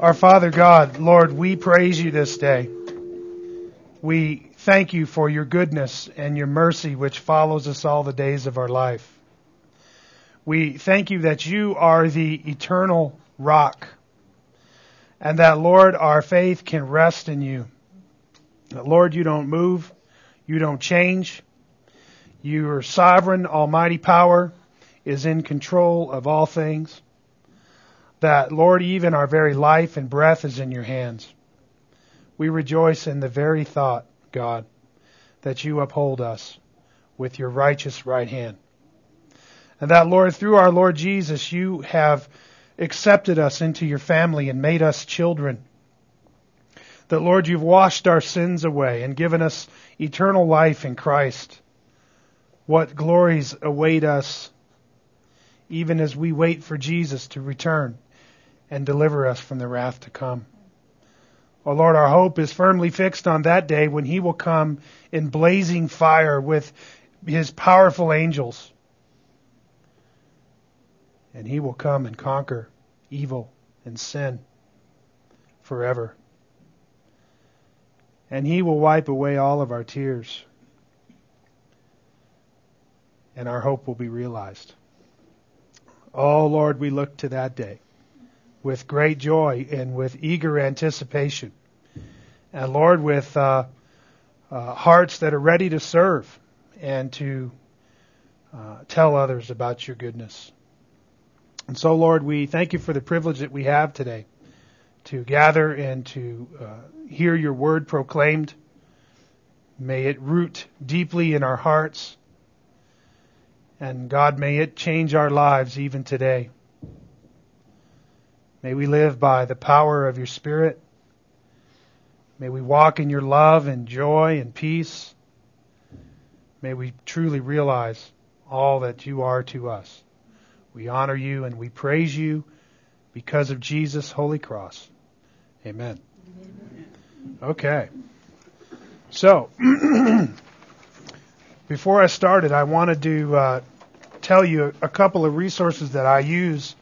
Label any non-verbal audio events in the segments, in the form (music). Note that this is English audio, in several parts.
Our Father God, Lord, we praise you this day. We thank you for your goodness and your mercy which follows us all the days of our life. We thank you that you are the eternal rock and that, Lord, our faith can rest in you. That, Lord, you don't move. You don't change. Your sovereign, almighty power is in control of all things. That, Lord, even our very life and breath is in your hands. We rejoice in the very thought, God, that you uphold us with your righteous right hand. And that, Lord, through our Lord Jesus, you have accepted us into your family and made us children. That, Lord, you've washed our sins away and given us eternal life in Christ. What glories await us even as we wait for Jesus to return and deliver us from the wrath to come. Oh Lord, our hope is firmly fixed on that day when He will come in blazing fire with His powerful angels. And He will come and conquer evil and sin forever. And He will wipe away all of our tears. And our hope will be realized. Oh Lord, we look to that day with great joy and with eager anticipation. And Lord, with uh, uh, hearts that are ready to serve and to uh, tell others about your goodness. And so, Lord, we thank you for the privilege that we have today to gather and to uh, hear your word proclaimed. May it root deeply in our hearts. And God, may it change our lives even today. May we live by the power of your Spirit. May we walk in your love and joy and peace. May we truly realize all that you are to us. We honor you and we praise you because of Jesus' holy cross. Amen. Okay. So, (clears throat) before I started, I wanted to uh, tell you a couple of resources that I use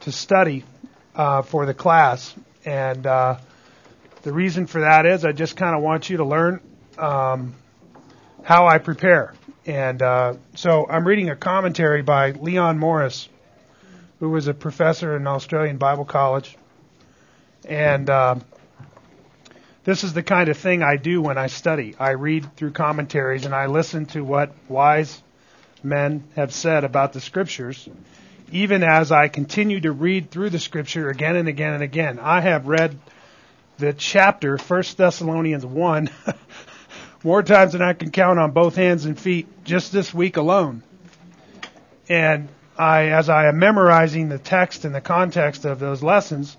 to study uh, for the class. And uh, the reason for that is I just kind of want you to learn um, how I prepare. And uh, so I'm reading a commentary by Leon Morris, who was a professor in Australian Bible College. And uh, this is the kind of thing I do when I study. I read through commentaries and I listen to what wise men have said about the scriptures even as I continue to read through the scripture again and again and again. I have read the chapter, 1 Thessalonians 1, (laughs) more times than I can count on both hands and feet just this week alone. And I, as I am memorizing the text and the context of those lessons,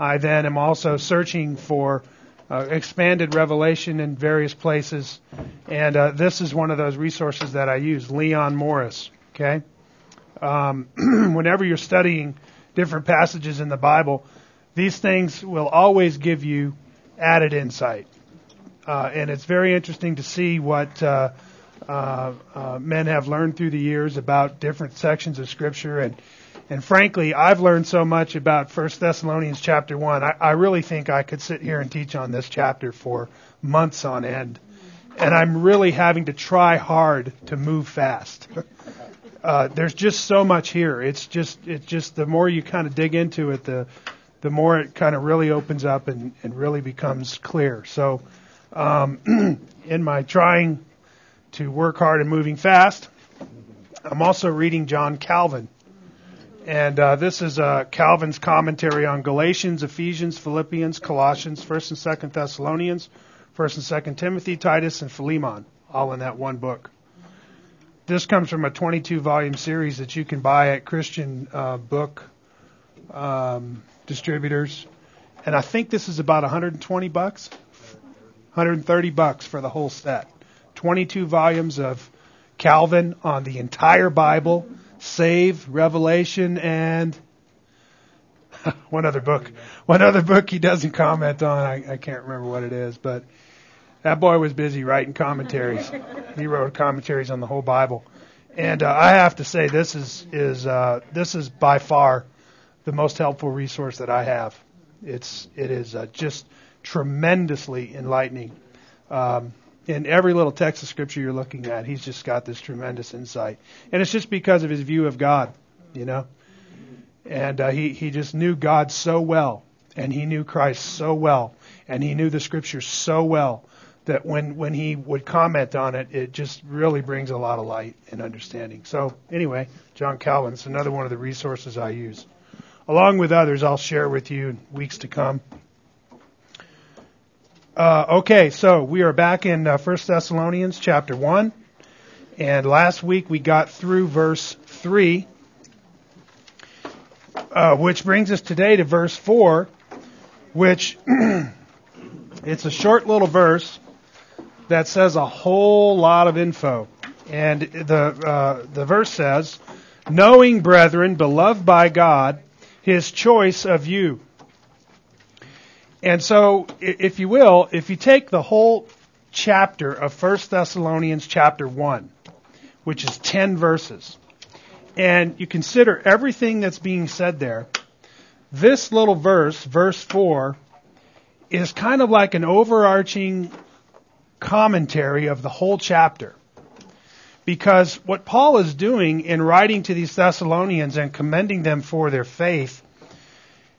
I then am also searching for uh, expanded revelation in various places. And uh, this is one of those resources that I use, Leon Morris. Okay? Um, (clears throat) whenever you're studying different passages in the Bible, these things will always give you added insight. Uh, and it's very interesting to see what uh, uh, uh, men have learned through the years about different sections of Scripture. And, and frankly, I've learned so much about First Thessalonians chapter one. I, I really think I could sit here and teach on this chapter for months on end. And I'm really having to try hard to move fast. (laughs) uh, there's just so much here. It's just it's just the more you kind of dig into it, the the more it kind of really opens up and, and really becomes clear. So, um, (clears throat) in my trying to work hard and moving fast, I'm also reading John Calvin. And uh, this is uh, Calvin's commentary on Galatians, Ephesians, Philippians, Colossians, First and Second Thessalonians, First and Second Timothy, Titus, and Philemon, all in that one book this comes from a 22 volume series that you can buy at Christian uh, book um, distributors, and I think this is about 120 bucks, 130 bucks for the whole set. 22 volumes of Calvin on the entire Bible, save, Revelation, and (laughs) one other book. One other book he doesn't comment on. I, I can't remember what it is, but that boy was busy writing commentaries. he wrote commentaries on the whole Bible, and uh, I have to say this is is uh, this is by far the most helpful resource that I have It's it is uh, just tremendously enlightening. Um, in every little text of scripture you're looking at, he's just got this tremendous insight, and it's just because of his view of God, you know. And uh, he he just knew God so well, and he knew Christ so well, and he knew the scriptures so well that when when he would comment on it, it just really brings a lot of light and understanding. So anyway, John Calvin's another one of the resources I use, along with others I'll share with you in weeks to come. Uh, okay, so we are back in uh, 1 Thessalonians chapter 1. And last week we got through verse 3, uh, which brings us today to verse 4, which (clears throat) it's a short little verse that says a whole lot of info. And the, uh, the verse says, Knowing, brethren, beloved by God, his choice of you and so, if you will, if you take the whole chapter of 1 Thessalonians chapter 1, which is 10 verses, and you consider everything that's being said there, this little verse, verse 4, is kind of like an overarching commentary of the whole chapter. Because what Paul is doing in writing to these Thessalonians and commending them for their faith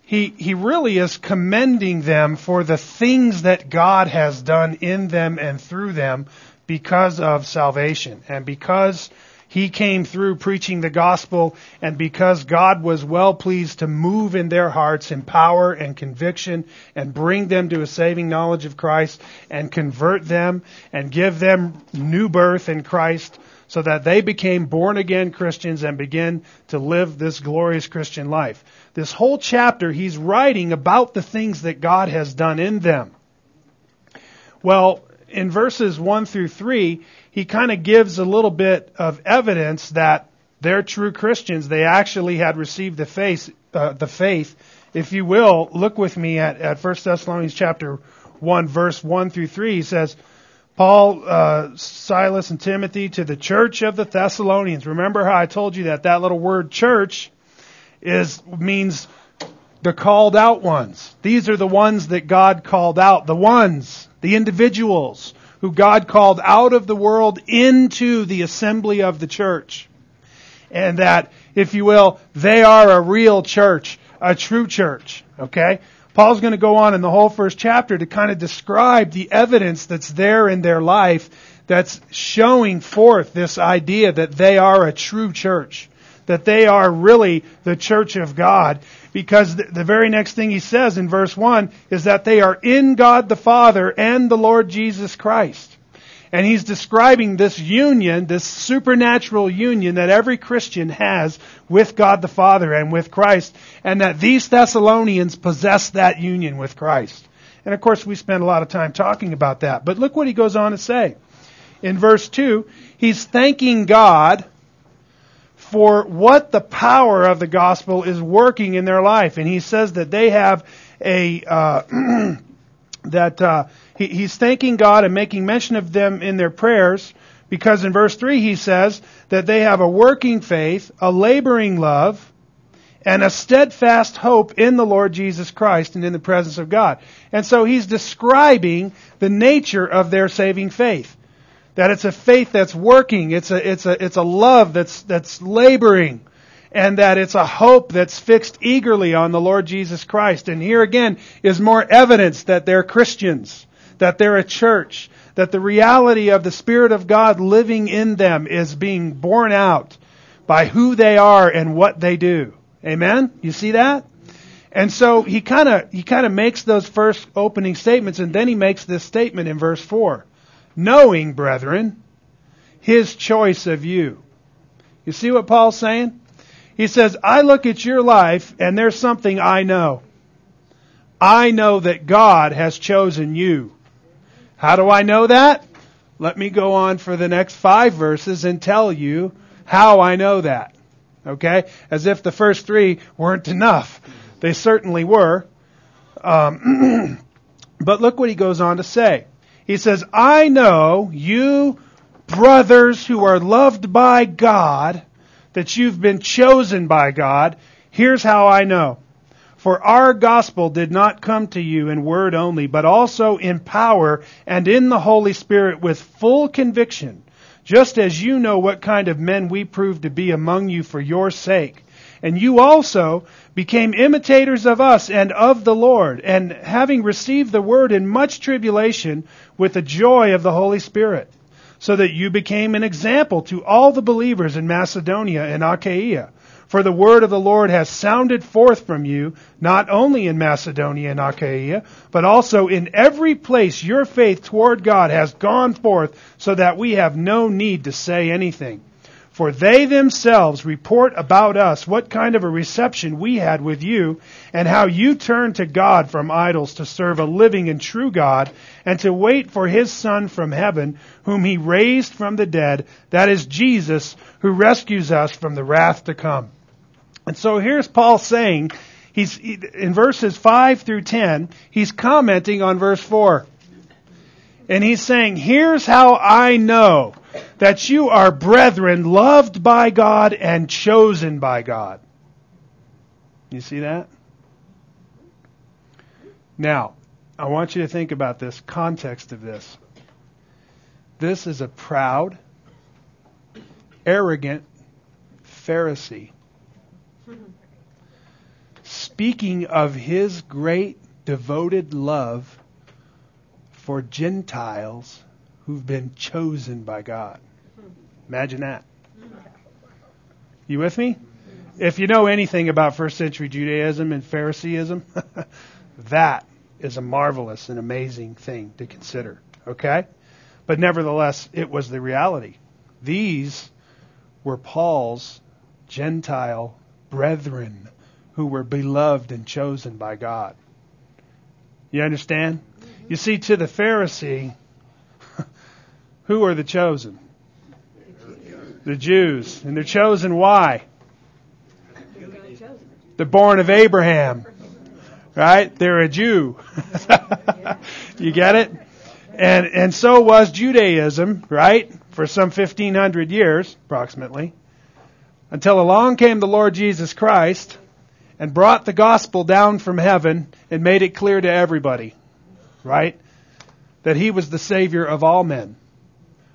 he, he really is commending them for the things that God has done in them and through them because of salvation and because he came through preaching the gospel and because God was well pleased to move in their hearts in power and conviction and bring them to a saving knowledge of Christ and convert them and give them new birth in Christ so that they became born again Christians and begin to live this glorious Christian life. This whole chapter, he's writing about the things that God has done in them. Well, in verses 1 through 3, he kind of gives a little bit of evidence that they're true Christians. They actually had received the faith, uh, the faith. If you will, look with me at, at 1 Thessalonians chapter 1, verse 1 through 3. He says, Paul, uh, Silas, and Timothy to the church of the Thessalonians. Remember how I told you that that little word church is means the called out ones. These are the ones that God called out. The ones, the individuals who God called out of the world into the assembly of the church. And that, if you will, they are a real church, a true church. Okay? Paul's going to go on in the whole first chapter to kind of describe the evidence that's there in their life that's showing forth this idea that they are a true church, that they are really the church of God. Because the, very next thing he says in verse 1 is that they are in God the Father and the Lord Jesus Christ. And he's describing this union, this supernatural union that every Christian has with God the Father and with Christ, and that these Thessalonians possess that union with Christ. And of course, we spend a lot of time talking about that. But look what he goes on to say. In verse 2, he's thanking God for what the power of the gospel is working in their life. And he says that they have a, uh, (clears throat) that, uh, he, he's thanking God and making mention of them in their prayers because in verse 3 he says that they have a working faith, a laboring love, and a steadfast hope in the Lord Jesus Christ and in the presence of God. And so he's describing the nature of their saving faith. That it's a faith that's working, it's a, it's a, it's a love that's, that's laboring, and that it's a hope that's fixed eagerly on the Lord Jesus Christ. And here again is more evidence that they're Christians that they're a church, that the reality of the Spirit of God living in them is being borne out by who they are and what they do. Amen? You see that? And so he kind of he kind of makes those first opening statements and then he makes this statement in verse 4. Knowing, brethren, his choice of you. You see what Paul's saying? He says, I look at your life and there's something I know. I know that God has chosen you. How do I know that? Let me go on for the next five verses and tell you how I know that. Okay? As if the first three weren't enough. They certainly were. Um, (clears throat) but look what he goes on to say. He says, I know you brothers who are loved by God, that you've been chosen by God. Here's how I know. For our gospel did not come to you in word only, but also in power and in the Holy Spirit with full conviction, just as you know what kind of men we proved to be among you for your sake. And you also became imitators of us and of the Lord, and having received the word in much tribulation with the joy of the Holy Spirit, so that you became an example to all the believers in Macedonia and Achaia. For the word of the Lord has sounded forth from you, not only in Macedonia and Achaia, but also in every place your faith toward God has gone forth, so that we have no need to say anything. For they themselves report about us what kind of a reception we had with you, and how you turned to God from idols to serve a living and true God, and to wait for his Son from heaven, whom he raised from the dead, that is Jesus, who rescues us from the wrath to come. And so here's Paul saying, he's, in verses 5 through 10, he's commenting on verse 4. And he's saying, here's how I know that you are brethren loved by God and chosen by God. You see that? Now, I want you to think about this context of this. This is a proud, arrogant Pharisee speaking of his great devoted love for Gentiles who've been chosen by God. Hmm. Imagine that. Hmm. You with me? If you know anything about first century Judaism and Phariseeism, (laughs) that is a marvelous and amazing thing to consider. Okay? But nevertheless, it was the reality. These were Paul's Gentile brethren who were beloved and chosen by God. You understand? Mm-hmm. You see, to the Pharisee, who are the chosen? The Jews. And they're chosen why? They're born of Abraham. Right? They're a Jew. (laughs) you get it? And, and so was Judaism, right? For some 1500 years, approximately. Until along came the Lord Jesus Christ and brought the gospel down from heaven and made it clear to everybody, right? That he was the Savior of all men,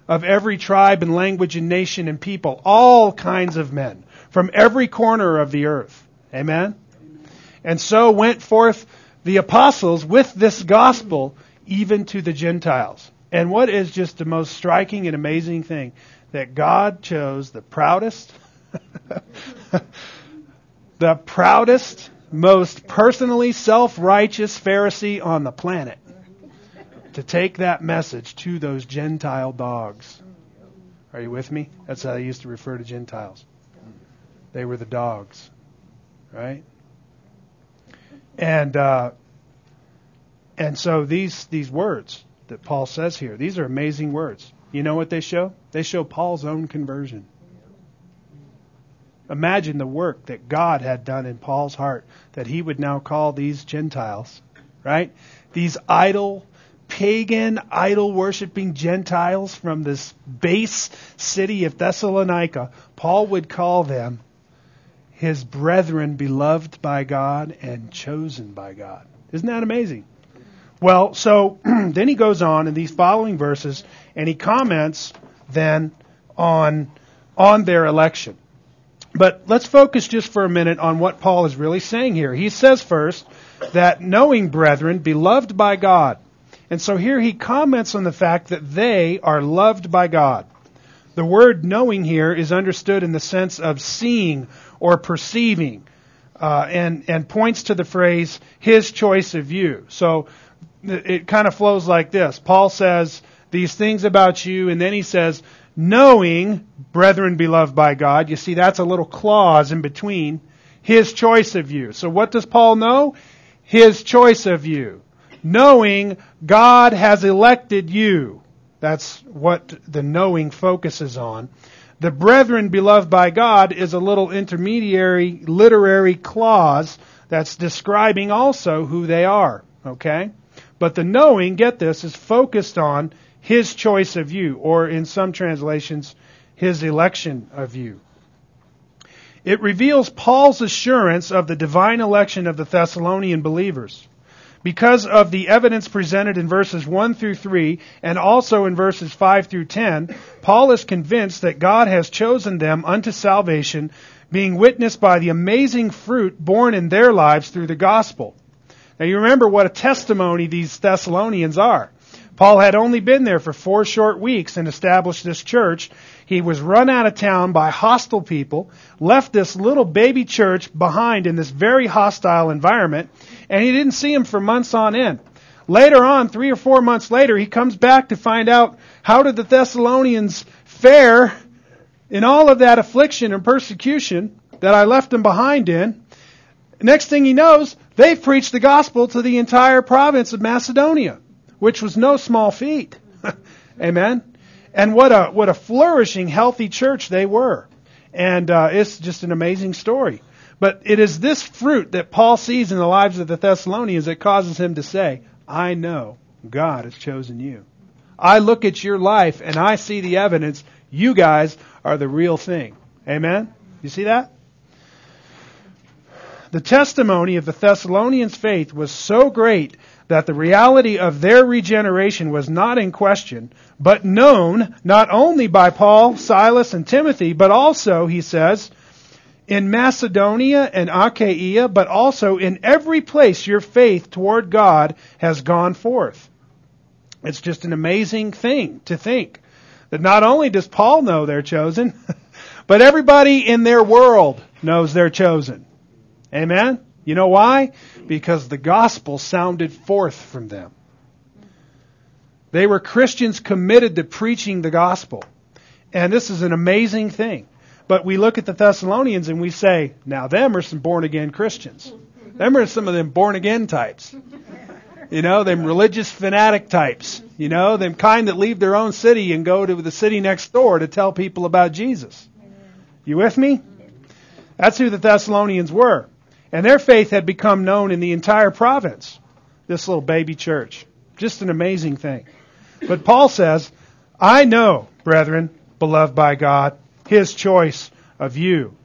of every tribe and language and nation and people, all kinds of men, from every corner of the earth. Amen? And so went forth the apostles with this gospel even to the Gentiles. And what is just the most striking and amazing thing? That God chose the proudest, (laughs) the proudest, most personally self-righteous Pharisee on the planet to take that message to those Gentile dogs. Are you with me? That's how they used to refer to Gentiles. They were the dogs, right? And uh, and so these these words that Paul says here, these are amazing words. You know what they show? They show Paul's own conversion. Imagine the work that God had done in Paul's heart that he would now call these Gentiles, right? These idol, pagan, idol worshiping Gentiles from this base city of Thessalonica. Paul would call them his brethren beloved by God and chosen by God. Isn't that amazing? Well, so (clears throat) then he goes on in these following verses and he comments then on on their election. But let's focus just for a minute on what Paul is really saying here. He says first that knowing brethren, beloved by God. And so here he comments on the fact that they are loved by God. The word knowing here is understood in the sense of seeing or perceiving, uh, and and points to the phrase "His choice of you." So it kind of flows like this: Paul says these things about you, and then he says, knowing, brethren beloved by God. You see, that's a little clause in between. His choice of you. So what does Paul know? His choice of you. Knowing God has elected you. That's what the knowing focuses on. The brethren beloved by God is a little intermediary literary clause that's describing also who they are. Okay? But the knowing, get this, is focused on his choice of you, or in some translations, his election of you. It reveals Paul's assurance of the divine election of the Thessalonian believers. Because of the evidence presented in verses 1 through 3 and also in verses 5 through 10, Paul is convinced that God has chosen them unto salvation, being witnessed by the amazing fruit born in their lives through the gospel. Now you remember what a testimony these Thessalonians are. Paul had only been there for four short weeks and established this church. He was run out of town by hostile people, left this little baby church behind in this very hostile environment, and he didn't see him for months on end. Later on, three or four months later, he comes back to find out how did the Thessalonians fare in all of that affliction and persecution that I left them behind in. Next thing he knows, they've preached the gospel to the entire province of Macedonia which was no small feat. (laughs) Amen. And what a what a flourishing, healthy church they were. And uh, it's just an amazing story. But it is this fruit that Paul sees in the lives of the Thessalonians that causes him to say, "I know God has chosen you. I look at your life and I see the evidence. You guys are the real thing." Amen. You see that? The testimony of the Thessalonians' faith was so great that the reality of their regeneration was not in question, but known not only by Paul, Silas, and Timothy, but also, he says, in Macedonia and Achaia, but also in every place your faith toward God has gone forth. It's just an amazing thing to think that not only does Paul know they're chosen, (laughs) but everybody in their world knows they're chosen. Amen? You know why? Because the gospel sounded forth from them. They were Christians committed to preaching the gospel. And this is an amazing thing. But we look at the Thessalonians and we say, now them are some born again Christians. Them are some of them born again types. You know, them religious fanatic types. You know, them kind that leave their own city and go to the city next door to tell people about Jesus. You with me? That's who the Thessalonians were. And their faith had become known in the entire province. This little baby church. Just an amazing thing. But Paul says, I know, brethren, beloved by God, his choice of you.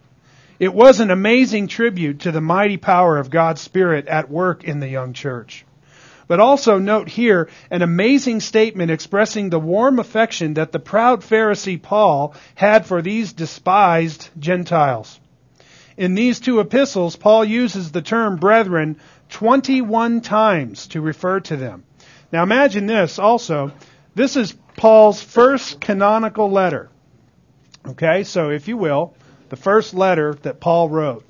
It was an amazing tribute to the mighty power of God's Spirit at work in the young church. But also note here an amazing statement expressing the warm affection that the proud Pharisee Paul had for these despised Gentiles. In these two epistles, Paul uses the term brethren 21 times to refer to them. Now imagine this also. This is Paul's first canonical letter. Okay, so if you will, the first letter that Paul wrote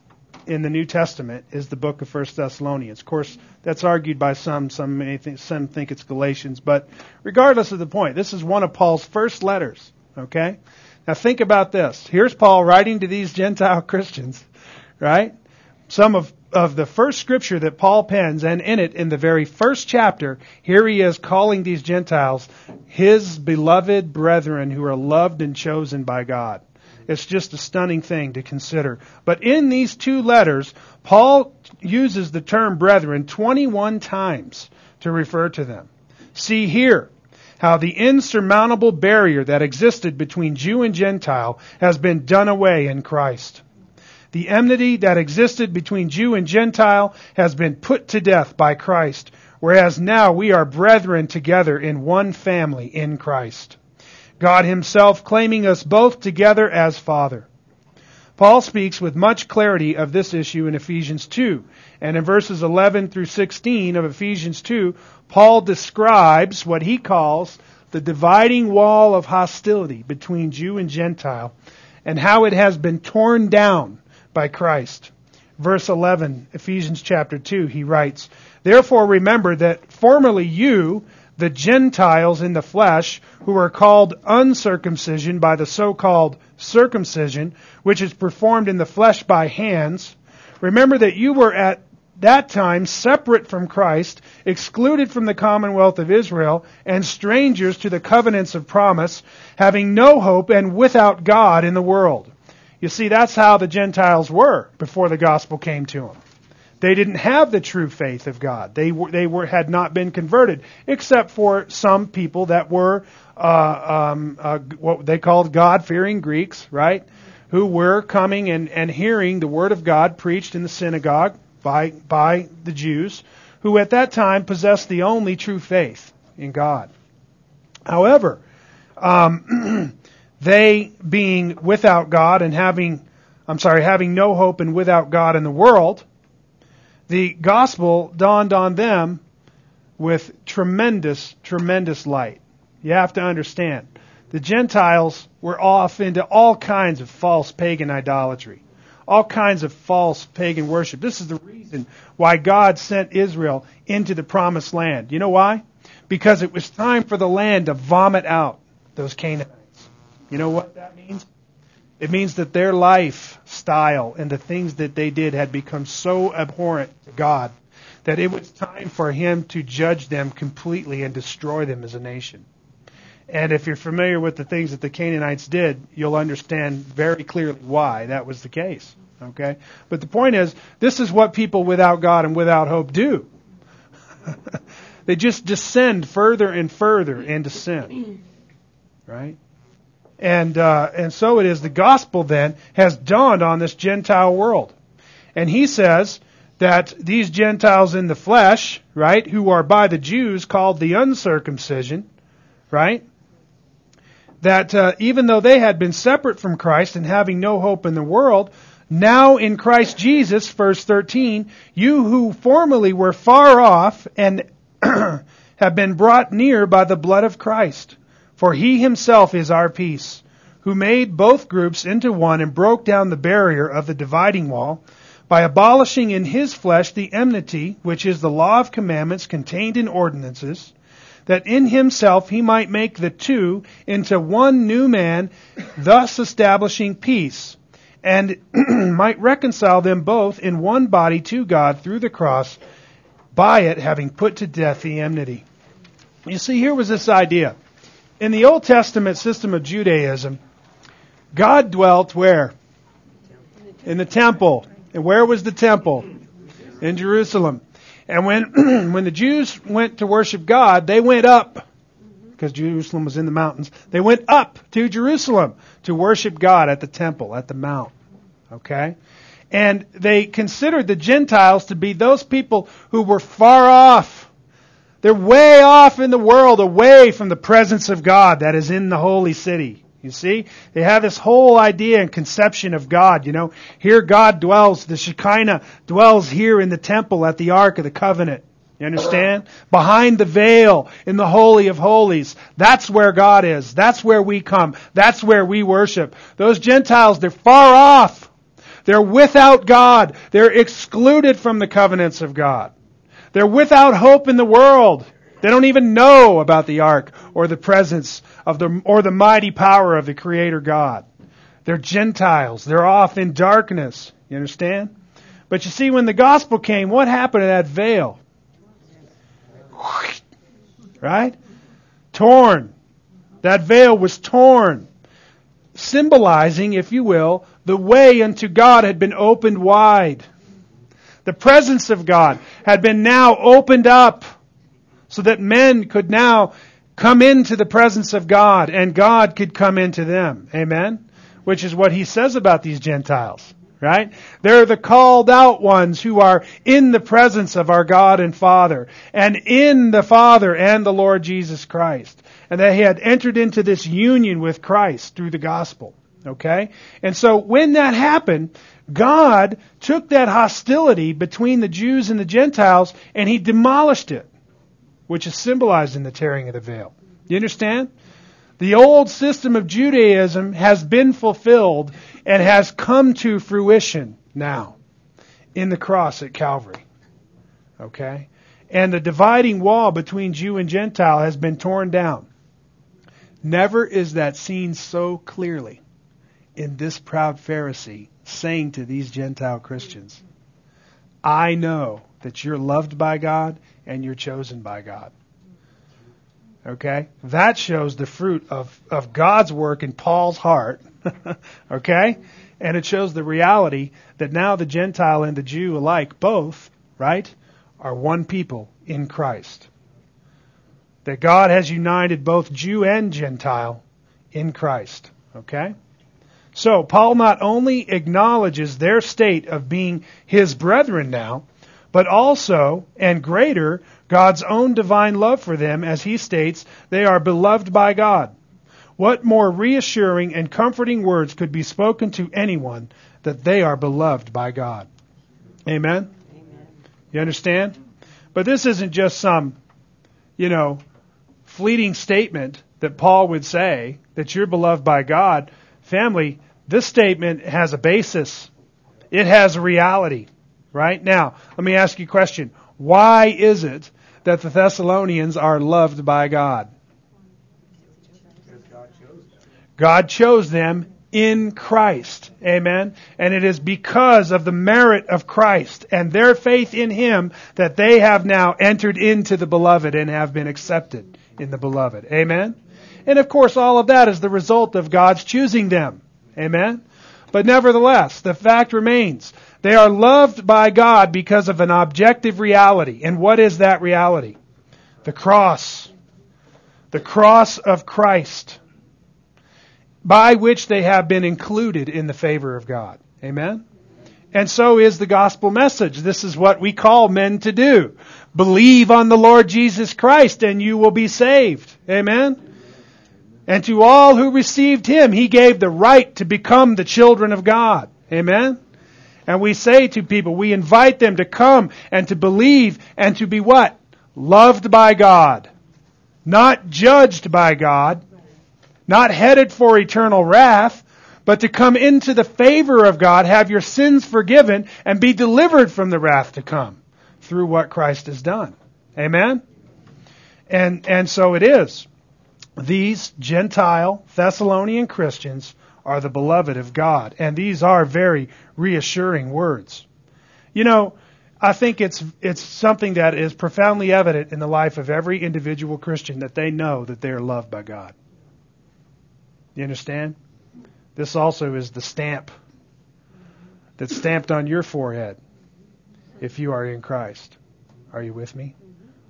in the New Testament is the book of First Thessalonians. Of course, that's argued by some. Some may think, some think it's Galatians, but regardless of the point, this is one of Paul's first letters. Okay, now think about this. Here's Paul writing to these Gentile Christians, right? Some of, of the first scripture that Paul pens, and in it, in the very first chapter, here he is calling these Gentiles his beloved brethren who are loved and chosen by God. It's just a stunning thing to consider. But in these two letters, Paul uses the term brethren 21 times to refer to them. See here how the insurmountable barrier that existed between Jew and Gentile has been done away in Christ. The enmity that existed between Jew and Gentile has been put to death by Christ, whereas now we are brethren together in one family in Christ. God himself claiming us both together as Father. Paul speaks with much clarity of this issue in Ephesians 2. And in verses 11 through 16 of Ephesians 2, Paul describes what he calls the dividing wall of hostility between Jew and Gentile and how it has been torn down by Christ. Verse 11, Ephesians chapter 2, he writes, Therefore remember that formerly you, the Gentiles in the flesh, who are called uncircumcision by the so-called circumcision, which is performed in the flesh by hands, remember that you were at that time separate from Christ, excluded from the commonwealth of Israel, and strangers to the covenants of promise, having no hope and without God in the world. You see, that's how the Gentiles were before the gospel came to them. They didn't have the true faith of God. They were, they were had not been converted, except for some people that were uh, um, uh, what they called God-fearing Greeks, right? who were coming and, and hearing the word of God preached in the synagogue by, by the Jews, who at that time possessed the only true faith in God. However, um, (clears throat) they being without God and having, I'm sorry, having no hope and without God in the world, the gospel dawned on them with tremendous, tremendous light. You have to understand. The Gentiles were off into all kinds of false pagan idolatry, all kinds of false pagan worship. This is the reason why God sent Israel into the promised land. You know why? Because it was time for the land to vomit out those Canaanites. You know what that means? It means that their lifestyle and the things that they did had become so abhorrent to God that it was time for Him to judge them completely and destroy them as a nation. And if you're familiar with the things that the Canaanites did, you'll understand very clearly why that was the case. Okay? But the point is, this is what people without God and without hope do. (laughs) they just descend further and further into sin. Right? And, uh, and so it is the gospel then has dawned on this Gentile world. And he says that these Gentiles in the flesh, right, who are by the Jews called the uncircumcision, right, that uh, even though they had been separate from Christ and having no hope in the world, now in Christ Jesus, verse 13, you who formerly were far off and (clears throat) have been brought near by the blood of Christ. For he himself is our peace, who made both groups into one and broke down the barrier of the dividing wall by abolishing in his flesh the enmity, which is the law of commandments contained in ordinances, that in himself he might make the two into one new man, thus establishing peace, and (clears throat) might reconcile them both in one body to God through the cross, by it having put to death the enmity. You see, here was this idea in the Old Testament system of Judaism, God dwelt where? In the temple. And where was the temple? In Jerusalem. And when (clears throat) when the Jews went to worship God, they went up because Jerusalem was in the mountains. They went up to Jerusalem to worship God at the temple, at the mount. Okay? And they considered the Gentiles to be those people who were far off they're way off in the world, away from the presence of God that is in the holy city. You see? They have this whole idea and conception of God, you know. Here God dwells, the Shekinah dwells here in the temple at the Ark of the Covenant. You understand? Behind the veil in the Holy of Holies. That's where God is. That's where we come. That's where we worship. Those Gentiles, they're far off. They're without God. They're excluded from the covenants of God. They're without hope in the world. They don't even know about the ark or the presence of the, or the mighty power of the Creator God. They're Gentiles. They're off in darkness. You understand? But you see, when the gospel came, what happened to that veil? Right? Torn. That veil was torn. Symbolizing, if you will, the way unto God had been opened wide. The presence of God had been now opened up so that men could now come into the presence of God and God could come into them. Amen? Which is what he says about these Gentiles. Right? They're the called out ones who are in the presence of our God and Father and in the Father and the Lord Jesus Christ. And that he had entered into this union with Christ through the gospel. Okay? And so when that happened, God took that hostility between the Jews and the Gentiles and he demolished it, which is symbolized in the tearing of the veil. You understand? The old system of Judaism has been fulfilled and has come to fruition now in the cross at Calvary. Okay? And the dividing wall between Jew and Gentile has been torn down. Never is that seen so clearly in this proud Pharisee saying to these Gentile Christians, I know that you're loved by God and you're chosen by God. Okay? That shows the fruit of, of God's work in Paul's heart. (laughs) okay? And it shows the reality that now the Gentile and the Jew alike, both, right, are one people in Christ. That God has united both Jew and Gentile in Christ. Okay? So Paul not only acknowledges their state of being his brethren now, but also, and greater, God's own divine love for them as he states they are beloved by God. What more reassuring and comforting words could be spoken to anyone that they are beloved by God? Amen? Amen. You understand? But this isn't just some, you know, fleeting statement that Paul would say that you're beloved by God. Family, this statement has a basis. It has a reality. Right? Now, let me ask you a question. Why is it that the Thessalonians are loved by God? God chose them in Christ. Amen. And it is because of the merit of Christ and their faith in Him that they have now entered into the beloved and have been accepted in the beloved. Amen. And of course, all of that is the result of God's choosing them. Amen. But nevertheless, the fact remains. They are loved by God because of an objective reality. And what is that reality? The cross. The cross of Christ by which they have been included in the favor of God. Amen? And so is the gospel message. This is what we call men to do. Believe on the Lord Jesus Christ and you will be saved. Amen? And to all who received him, he gave the right to become the children of God. Amen? And we say to people, we invite them to come and to believe and to be what? Loved by God. Not judged by God, not headed for eternal wrath, but to come into the favor of God, have your sins forgiven, and be delivered from the wrath to come through what Christ has done. Amen? And, and so it is. These Gentile Thessalonian Christians are the beloved of God. And these are very reassuring words. You know, I think it's, it's something that is profoundly evident in the life of every individual Christian that they know that they are loved by God. You understand? This also is the stamp that's stamped on your forehead if you are in Christ. Are you with me?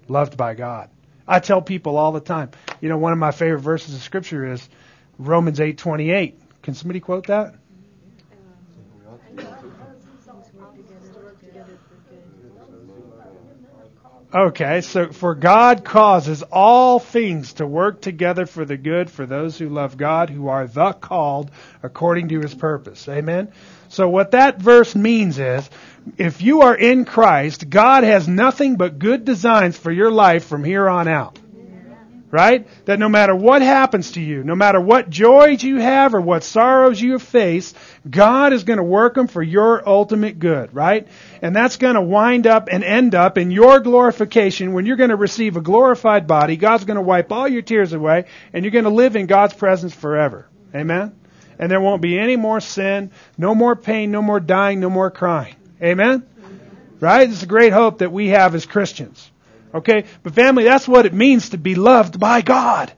Loved by God. I tell people all the time. You know, one of my favorite verses of scripture is Romans 8:28. Can somebody quote that? Okay, so for God causes all things to work together for the good for those who love God, who are the called according to his purpose. Amen? So what that verse means is, if you are in Christ, God has nothing but good designs for your life from here on out. Right? That no matter what happens to you, no matter what joys you have or what sorrows you face, God is going to work them for your ultimate good, right? And that's going to wind up and end up in your glorification when you're going to receive a glorified body. God's going to wipe all your tears away and you're going to live in God's presence forever. Amen? And there won't be any more sin, no more pain, no more dying, no more crying. Amen? Right? It's a great hope that we have as Christians. Okay? But family, that's what it means to be loved by God.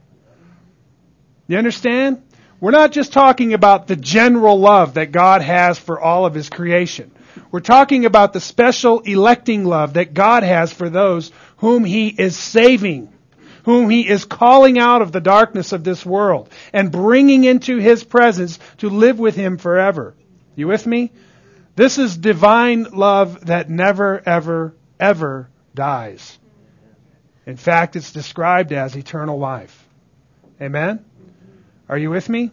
You understand? We're not just talking about the general love that God has for all of His creation. We're talking about the special electing love that God has for those whom He is saving, whom He is calling out of the darkness of this world and bringing into His presence to live with Him forever. You with me? This is divine love that never, ever, ever dies. In fact, it's described as eternal life. Amen? Are you with me?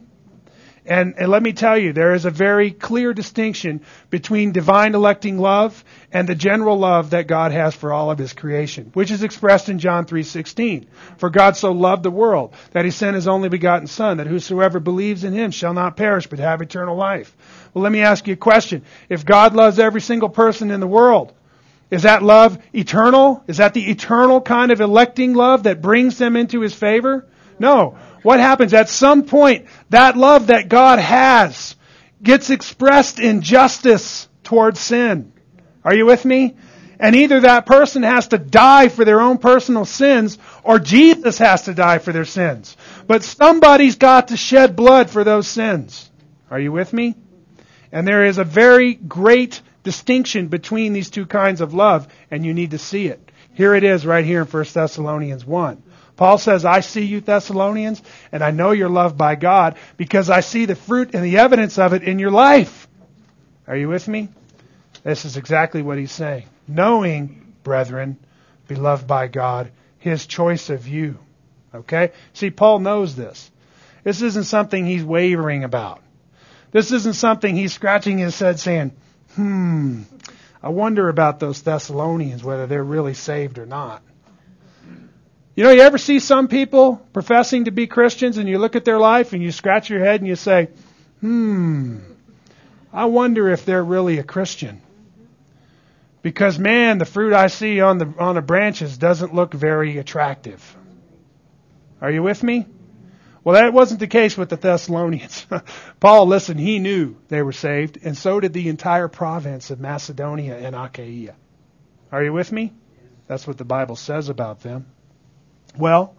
And, and, let me tell you, there is a very clear distinction between divine electing love and the general love that God has for all of His creation, which is expressed in John 3:16. For God so loved the world that He sent His only begotten Son, that whosoever believes in Him shall not perish but have eternal life. Well, let me ask you a question: If God loves every single person in the world, is that love eternal? Is that the eternal kind of electing love that brings them into His favor? No. What happens? At some point, that love that God has gets expressed in justice towards sin. Are you with me? And either that person has to die for their own personal sins or Jesus has to die for their sins. But somebody's got to shed blood for those sins. Are you with me? And there is a very great distinction between these two kinds of love, and you need to see it. Here it is right here in 1 Thessalonians 1. Paul says, I see you Thessalonians, and I know you're loved by God because I see the fruit and the evidence of it in your life. Are you with me? This is exactly what he's saying. Knowing, brethren, beloved by God, his choice of you. Okay? See, Paul knows this. This isn't something he's wavering about. This isn't something he's scratching his head saying, hmm, I wonder about those Thessalonians, whether they're really saved or not. You know, you ever see some people professing to be Christians and you look at their life and you scratch your head and you say, hmm, I wonder if they're really a Christian. Because man, the fruit I see on the on the branches doesn't look very attractive. Are you with me? Well, that wasn't the case with the Thessalonians. (laughs) Paul, listen, he knew they were saved, and so did the entire province of Macedonia and Achaia. Are you with me? That's what the Bible says about them. Well,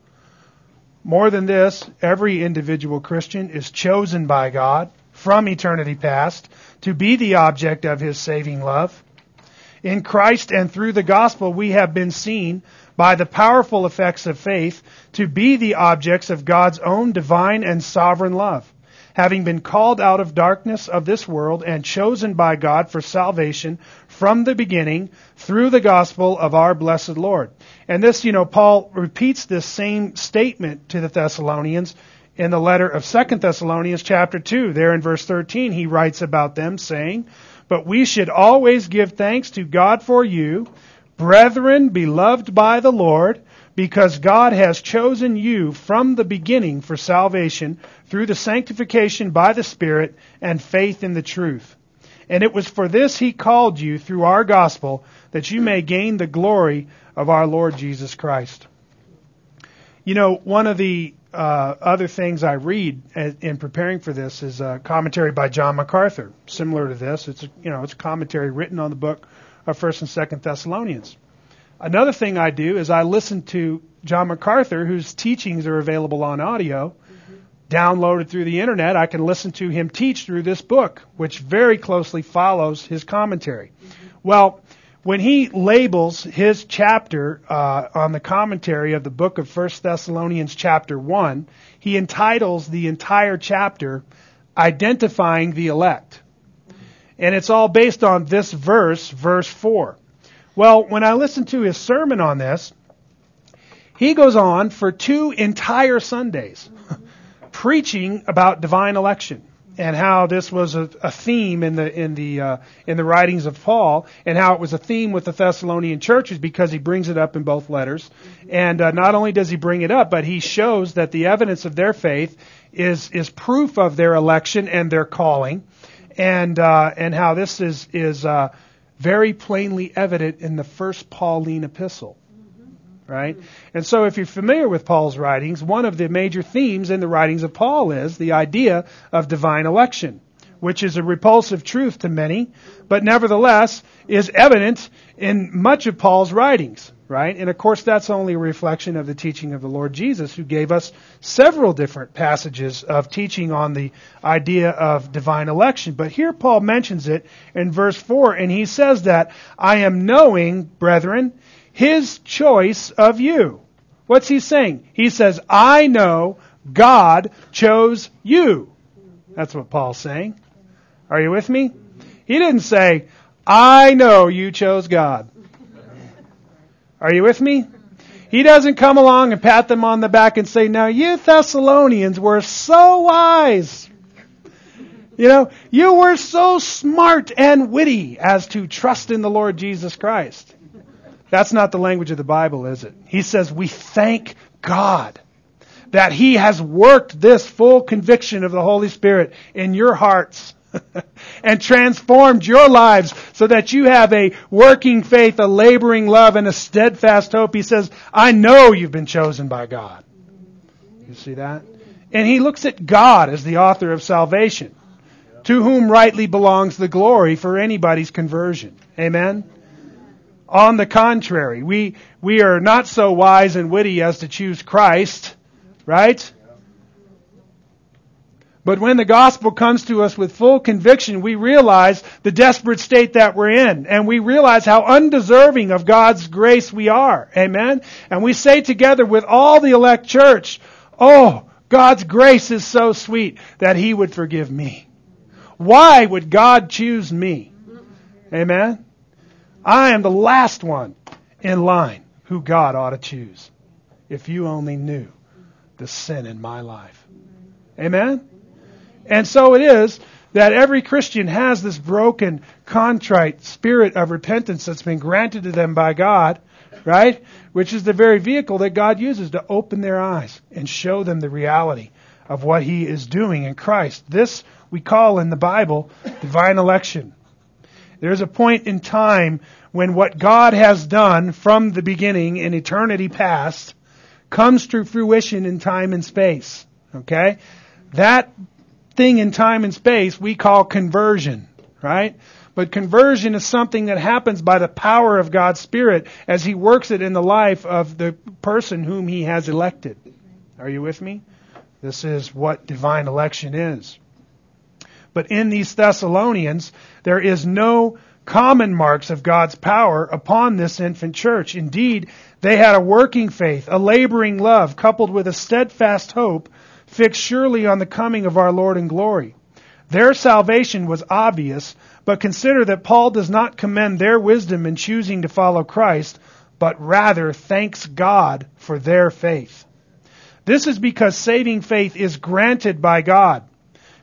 more than this, every individual Christian is chosen by God from eternity past to be the object of His saving love. In Christ and through the gospel, we have been seen by the powerful effects of faith to be the objects of God's own divine and sovereign love having been called out of darkness of this world and chosen by God for salvation from the beginning through the gospel of our blessed Lord. And this, you know, Paul repeats this same statement to the Thessalonians in the letter of Second Thessalonians chapter 2. There in verse 13, he writes about them saying, But we should always give thanks to God for you, brethren beloved by the Lord, because God has chosen you from the beginning for salvation through the sanctification by the Spirit and faith in the truth. And it was for this he called you through our gospel that you may gain the glory of our Lord Jesus Christ. You know, one of the uh, other things I read in preparing for this is a commentary by John MacArthur, similar to this. It's you know it's a commentary written on the book of First and Second Thessalonians. Another thing I do is I listen to John MacArthur, whose teachings are available on audio, mm-hmm. downloaded through the internet. I can listen to him teach through this book, which very closely follows his commentary. Mm-hmm. Well, when he labels his chapter uh, on the commentary of the book of First Thessalonians chapter one, he entitles the entire chapter "Identifying the Elect," and it's all based on this verse, verse four. Well, when I listened to his sermon on this, he goes on for two entire Sundays (laughs) preaching about divine election and how this was a, a theme in the in the uh, in the writings of Paul, and how it was a theme with the Thessalonian churches because he brings it up in both letters. And uh, not only does he bring it up, but he shows that the evidence of their faith is is proof of their election and their calling, and uh, and how this is is uh, very plainly evident in the first Pauline epistle. Right? And so if you're familiar with Paul's writings, one of the major themes in the writings of Paul is the idea of divine election, which is a repulsive truth to many, but nevertheless is evident in much of Paul's writings right? And of course, that's only a reflection of the teaching of the Lord Jesus, who gave us several different passages of teaching on the idea of divine election. But here Paul mentions it in verse 4, and he says that, I am knowing, brethren, his choice of you. What's he saying? He says, I know God chose you. That's what Paul's saying. Are you with me? He didn't say, I know you chose God. Are you with me? He doesn't come along and pat them on the back and say, now you Thessalonians were so wise. You know, you were so smart and witty as to trust in the Lord Jesus Christ. That's not the language of the Bible, is it? He says, we thank God that He has worked this full conviction of the Holy Spirit in your hearts (laughs) and transformed your lives so that you have a working faith, a laboring love, and a steadfast hope. He says, I know you've been chosen by God. You see that? And he looks at God as the author of salvation, to whom rightly belongs the glory for anybody's conversion. Amen? On the contrary, we, we are not so wise and witty as to choose Christ, right? But when the gospel comes to us with full conviction, we realize the desperate state that we're in. And we realize how undeserving of God's grace we are. Amen? And we say together with all the elect church, Oh, God's grace is so sweet that He would forgive me. Why would God choose me? Amen? I am the last one in line who God ought to choose. If you only knew the sin in my life. Amen? And so it is that every Christian has this broken, contrite spirit of repentance that's been granted to them by God, right? Which is the very vehicle that God uses to open their eyes and show them the reality of what He is doing in Christ. This we call in the Bible divine election. There's a point in time when what God has done from the beginning in eternity past comes to fruition in time and space. Okay? That thing in time and space we call conversion, right? But conversion is something that happens by the power of God's Spirit as He works it in the life of the person whom He has elected. Are you with me? This is what divine election is. But in these Thessalonians, there is no common marks of God's power upon this infant church. Indeed, they had a working faith, a laboring love, coupled with a steadfast hope fixed surely on the coming of our Lord in glory. Their salvation was obvious, but consider that Paul does not commend their wisdom in choosing to follow Christ, but rather thanks God for their faith. This is because saving faith is granted by God,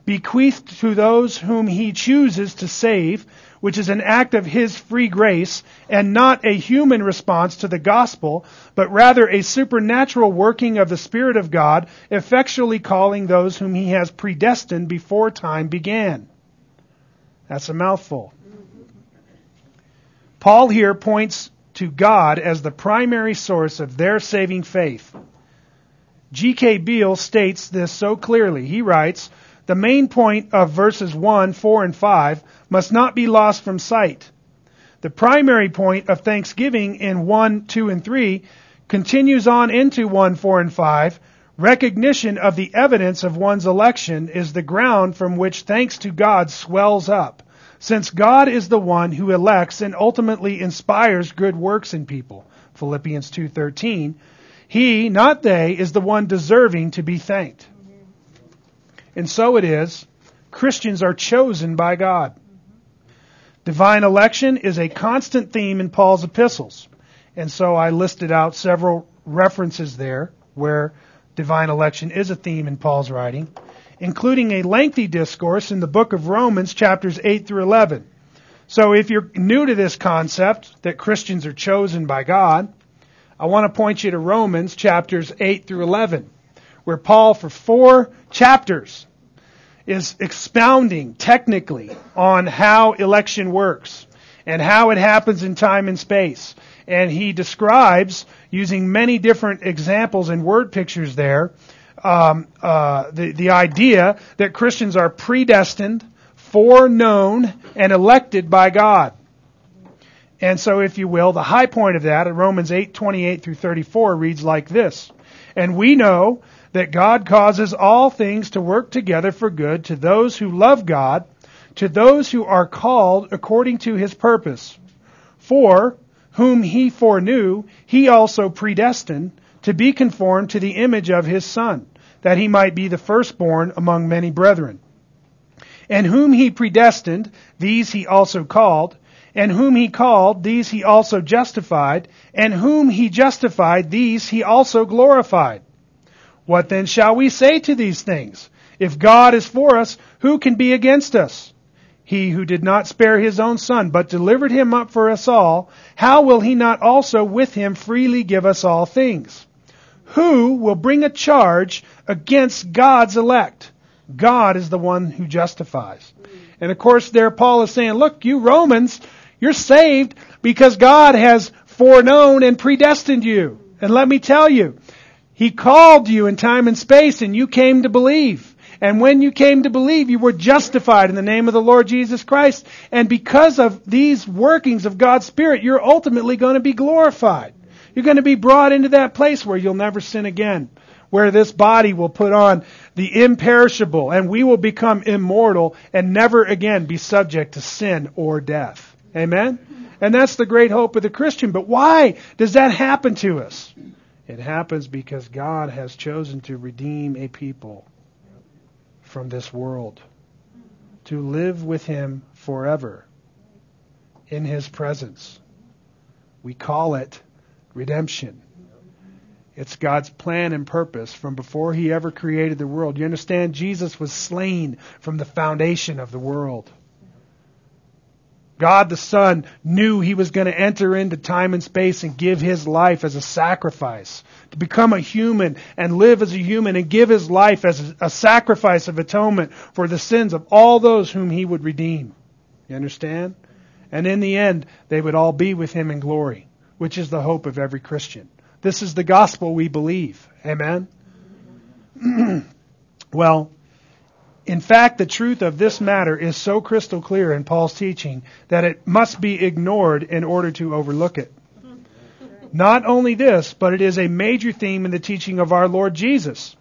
bequeathed to those whom he chooses to save, which is an act of His free grace and not a human response to the gospel, but rather a supernatural working of the Spirit of God, effectually calling those whom He has predestined before time began. That's a mouthful. Paul here points to God as the primary source of their saving faith. G.K. Beale states this so clearly. He writes, the main point of verses 1, 4, and 5 must not be lost from sight. The primary point of thanksgiving in 1, 2, and 3 continues on into 1, 4, and 5. Recognition of the evidence of one's election is the ground from which thanks to God swells up, since God is the one who elects and ultimately inspires good works in people. Philippians 2:13. He, not they, is the one deserving to be thanked. And so it is, Christians are chosen by God. Divine election is a constant theme in Paul's epistles. And so I listed out several references there where divine election is a theme in Paul's writing, including a lengthy discourse in the book of Romans, chapters 8 through 11. So if you're new to this concept that Christians are chosen by God, I want to point you to Romans chapters 8 through 11 where Paul, for four chapters, is expounding technically on how election works and how it happens in time and space. And he describes, using many different examples and word pictures there, um, uh, the, the idea that Christians are predestined, foreknown, and elected by God. And so, if you will, the high point of that in Romans 8, 28 through 34 reads like this. And we know that God causes all things to work together for good to those who love God, to those who are called according to his purpose. For whom he foreknew, he also predestined to be conformed to the image of his Son, that he might be the firstborn among many brethren. And whom he predestined, these he also called. And whom he called, these he also justified. And whom he justified, these he also glorified. What then shall we say to these things? If God is for us, who can be against us? He who did not spare his own son, but delivered him up for us all, how will he not also with him freely give us all things? Who will bring a charge against God's elect? God is the one who justifies. And of course there Paul is saying, look, you Romans, you're saved because God has foreknown and predestined you. And let me tell you, he called you in time and space and you came to believe. And when you came to believe, you were justified in the name of the Lord Jesus Christ. And because of these workings of God's Spirit, you're ultimately going to be glorified. You're going to be brought into that place where you'll never sin again, where this body will put on the imperishable and we will become immortal and never again be subject to sin or death. Amen? And that's the great hope of the Christian. But why does that happen to us? It happens because God has chosen to redeem a people from this world, to live with Him forever in His presence. We call it redemption. It's God's plan and purpose from before He ever created the world. You understand? Jesus was slain from the foundation of the world. God the Son knew He was going to enter into time and space and give His life as a sacrifice, to become a human and live as a human and give His life as a sacrifice of atonement for the sins of all those whom He would redeem. You understand? And in the end, they would all be with Him in glory, which is the hope of every Christian. This is the gospel we believe. Amen? (clears throat) well, in fact, the truth of this matter is so crystal clear in Paul's teaching that it must be ignored in order to overlook it. Not only this, but it is a major theme in the teaching of our Lord Jesus.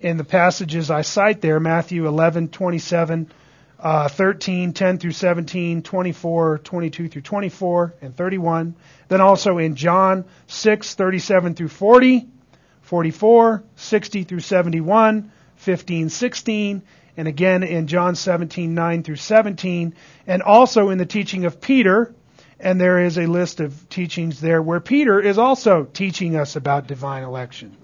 In the passages I cite there, Matthew 11, 27, uh, 13, 10 through 17, 24, 22 through 24, and 31. Then also in John 6, 37 through 40, 44, 60 through 71, 15, 16, and again in John 17, 9 through 17, and also in the teaching of Peter, and there is a list of teachings there where Peter is also teaching us about divine election.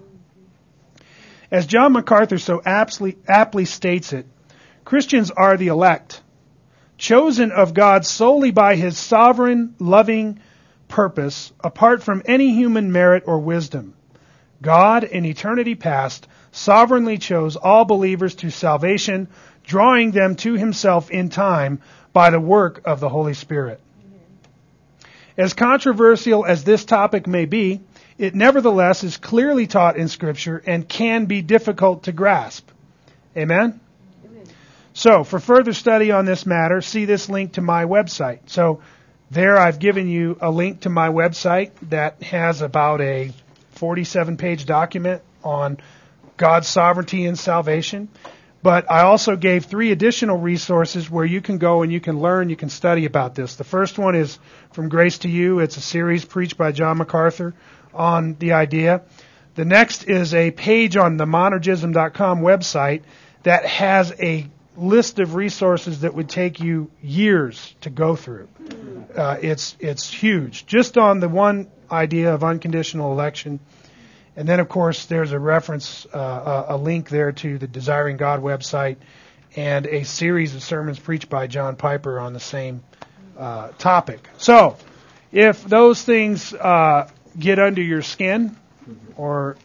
As John MacArthur so aptly, aptly states it, Christians are the elect, chosen of God solely by his sovereign, loving purpose, apart from any human merit or wisdom. God, in eternity past, sovereignly chose all believers to salvation, drawing them to himself in time by the work of the Holy Spirit. As controversial as this topic may be, it nevertheless is clearly taught in Scripture and can be difficult to grasp. Amen? So, for further study on this matter, see this link to my website. So, there I've given you a link to my website that has about a 47 page document on God's sovereignty and salvation. But I also gave three additional resources where you can go and you can learn, you can study about this. The first one is From Grace to You. It's a series preached by John MacArthur on the idea. The next is a page on the monergism.com website that has a list of resources that would take you years to go through. Uh, it's it's huge. Just on the one idea of unconditional election, and then of course there's a reference, uh, a, link there to the Desiring God website, and a series of sermons preached by John Piper on the same uh, topic. So, if those things uh, get under your skin or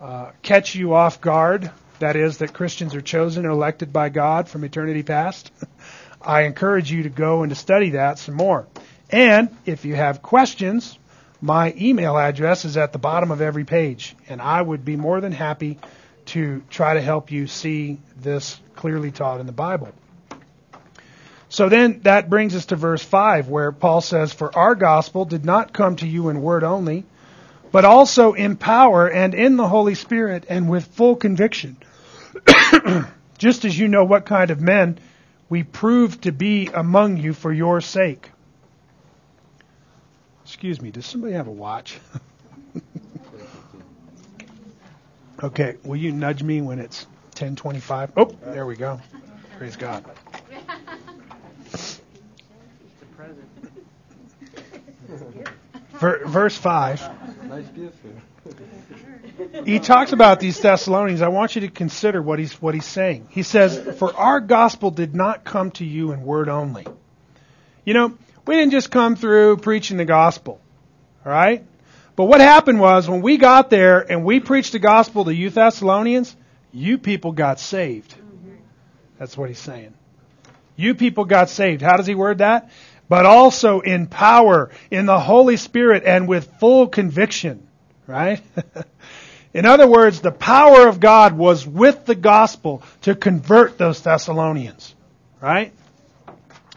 uh, catch you off guard, that is, that Christians are chosen and elected by God from eternity past, (laughs) I encourage you to go and to study that some more. And if you have questions, my email address is at the bottom of every page, and I would be more than happy to try to help you see this clearly taught in the Bible. So then that brings us to verse 5, where Paul says, For our gospel did not come to you in word only, but also in power and in the Holy Spirit and with full conviction. (clears throat) Just as you know what kind of men we proved to be among you for your sake. Excuse me, does somebody have a watch? (laughs) okay, will you nudge me when it's 10:25? Oh, there we go. Praise God. Verse 5. (laughs) He talks about these Thessalonians. I want you to consider what he's, what he's saying. He says, For our gospel did not come to you in word only. You know, we didn't just come through preaching the gospel. Alright? But what happened was when we got there and we preached the gospel to you Thessalonians, you people got saved. That's what he's saying. You people got saved. How does he word that? But also in power, in the Holy Spirit, and with full conviction. Right? (laughs) in other words, the power of God was with the gospel to convert those Thessalonians. Right?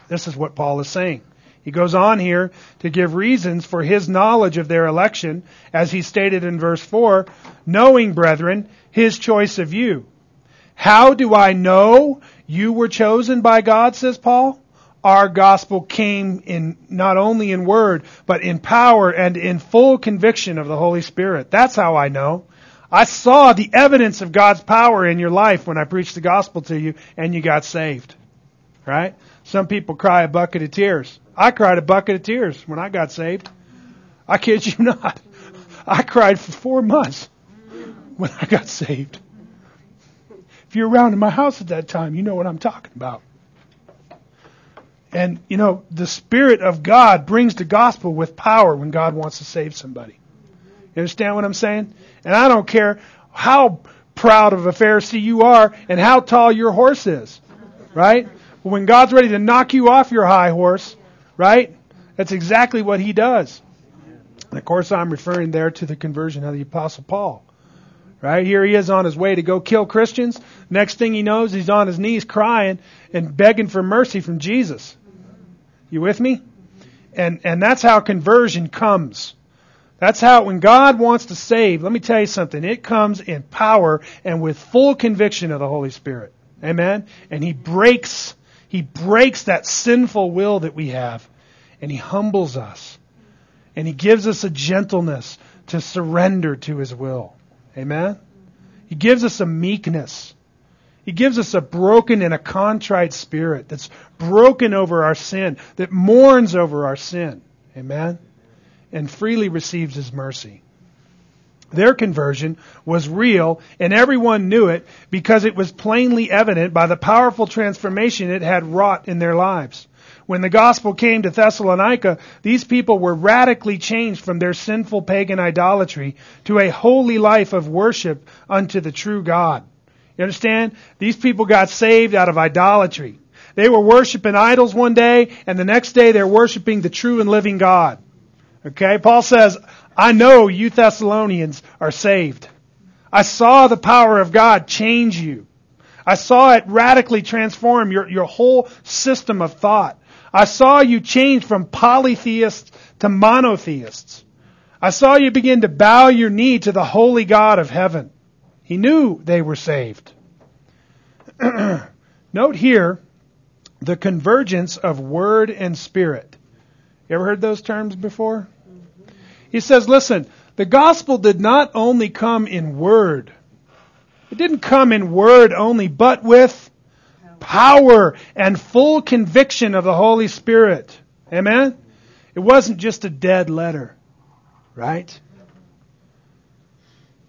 This is what Paul is saying. He goes on here to give reasons for his knowledge of their election, as he stated in verse 4, knowing, brethren, his choice of you. How do I know you were chosen by God, says Paul? Our gospel came in not only in word, but in power and in full conviction of the Holy Spirit. That's how I know. I saw the evidence of God's power in your life when I preached the gospel to you and you got saved. Right? Some people cry a bucket of tears. I cried a bucket of tears when I got saved. I kid you not. I cried for four months when I got saved. If you're around in my house at that time, you know what I'm talking about. And, you know, the Spirit of God brings the gospel with power when God wants to save somebody. You understand what I'm saying? And I don't care how proud of a Pharisee you are and how tall your horse is. Right? But When God's ready to knock you off your high horse, Right? That's exactly what he does. And of course, I'm referring there to the conversion of the Apostle Paul. Right? Here he is on his way to go kill Christians. Next thing he knows, he's on his knees crying and begging for mercy from Jesus. You with me? And, and that's how conversion comes. That's how, when God wants to save, let me tell you something, it comes in power and with full conviction of the Holy Spirit. Amen? And He breaks he breaks that sinful will that we have and He humbles us. And He gives us a gentleness to surrender to His will. Amen? He gives us a meekness. He gives us a broken and a contrite spirit that's broken over our sin, that mourns over our sin. Amen? And freely receives His mercy. Their conversion was real and everyone knew it because it was plainly evident by the powerful transformation it had wrought in their lives. When the gospel came to Thessalonica, these people were radically changed from their sinful pagan idolatry to a holy life of worship unto the true God. You understand? These people got saved out of idolatry. They were worshiping idols one day, and the next day they're worshiping the true and living God. Okay? Paul says, I know you Thessalonians are saved. I saw the power of God change you. I saw it radically transform your, your whole system of thought. I saw you change from polytheists to monotheists. I saw you begin to bow your knee to the holy God of heaven. He knew they were saved. (clears throat) Note here the convergence of word and spirit. You ever heard those terms before? He says, listen, the gospel did not only come in word. It didn't come in word only, but with power and full conviction of the Holy Spirit. Amen? It wasn't just a dead letter, right?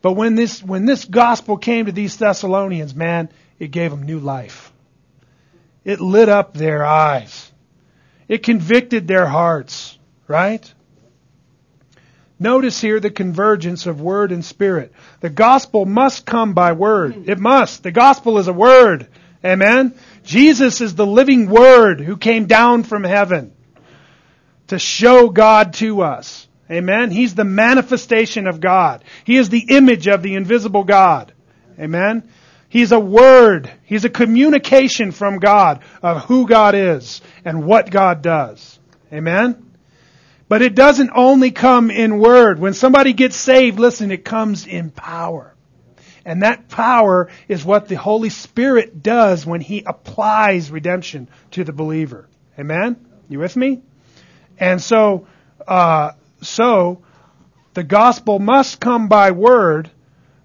But when this, when this gospel came to these Thessalonians, man, it gave them new life. It lit up their eyes. It convicted their hearts, right? Notice here the convergence of word and spirit. The gospel must come by word. It must. The gospel is a word. Amen? Jesus is the living word who came down from heaven to show God to us. Amen? He's the manifestation of God. He is the image of the invisible God. Amen? He's a word. He's a communication from God of who God is and what God does. Amen? But it doesn't only come in word. When somebody gets saved, listen, it comes in power. And that power is what the Holy Spirit does when He applies redemption to the believer. Amen? You with me? And so, uh, so, the gospel must come by word,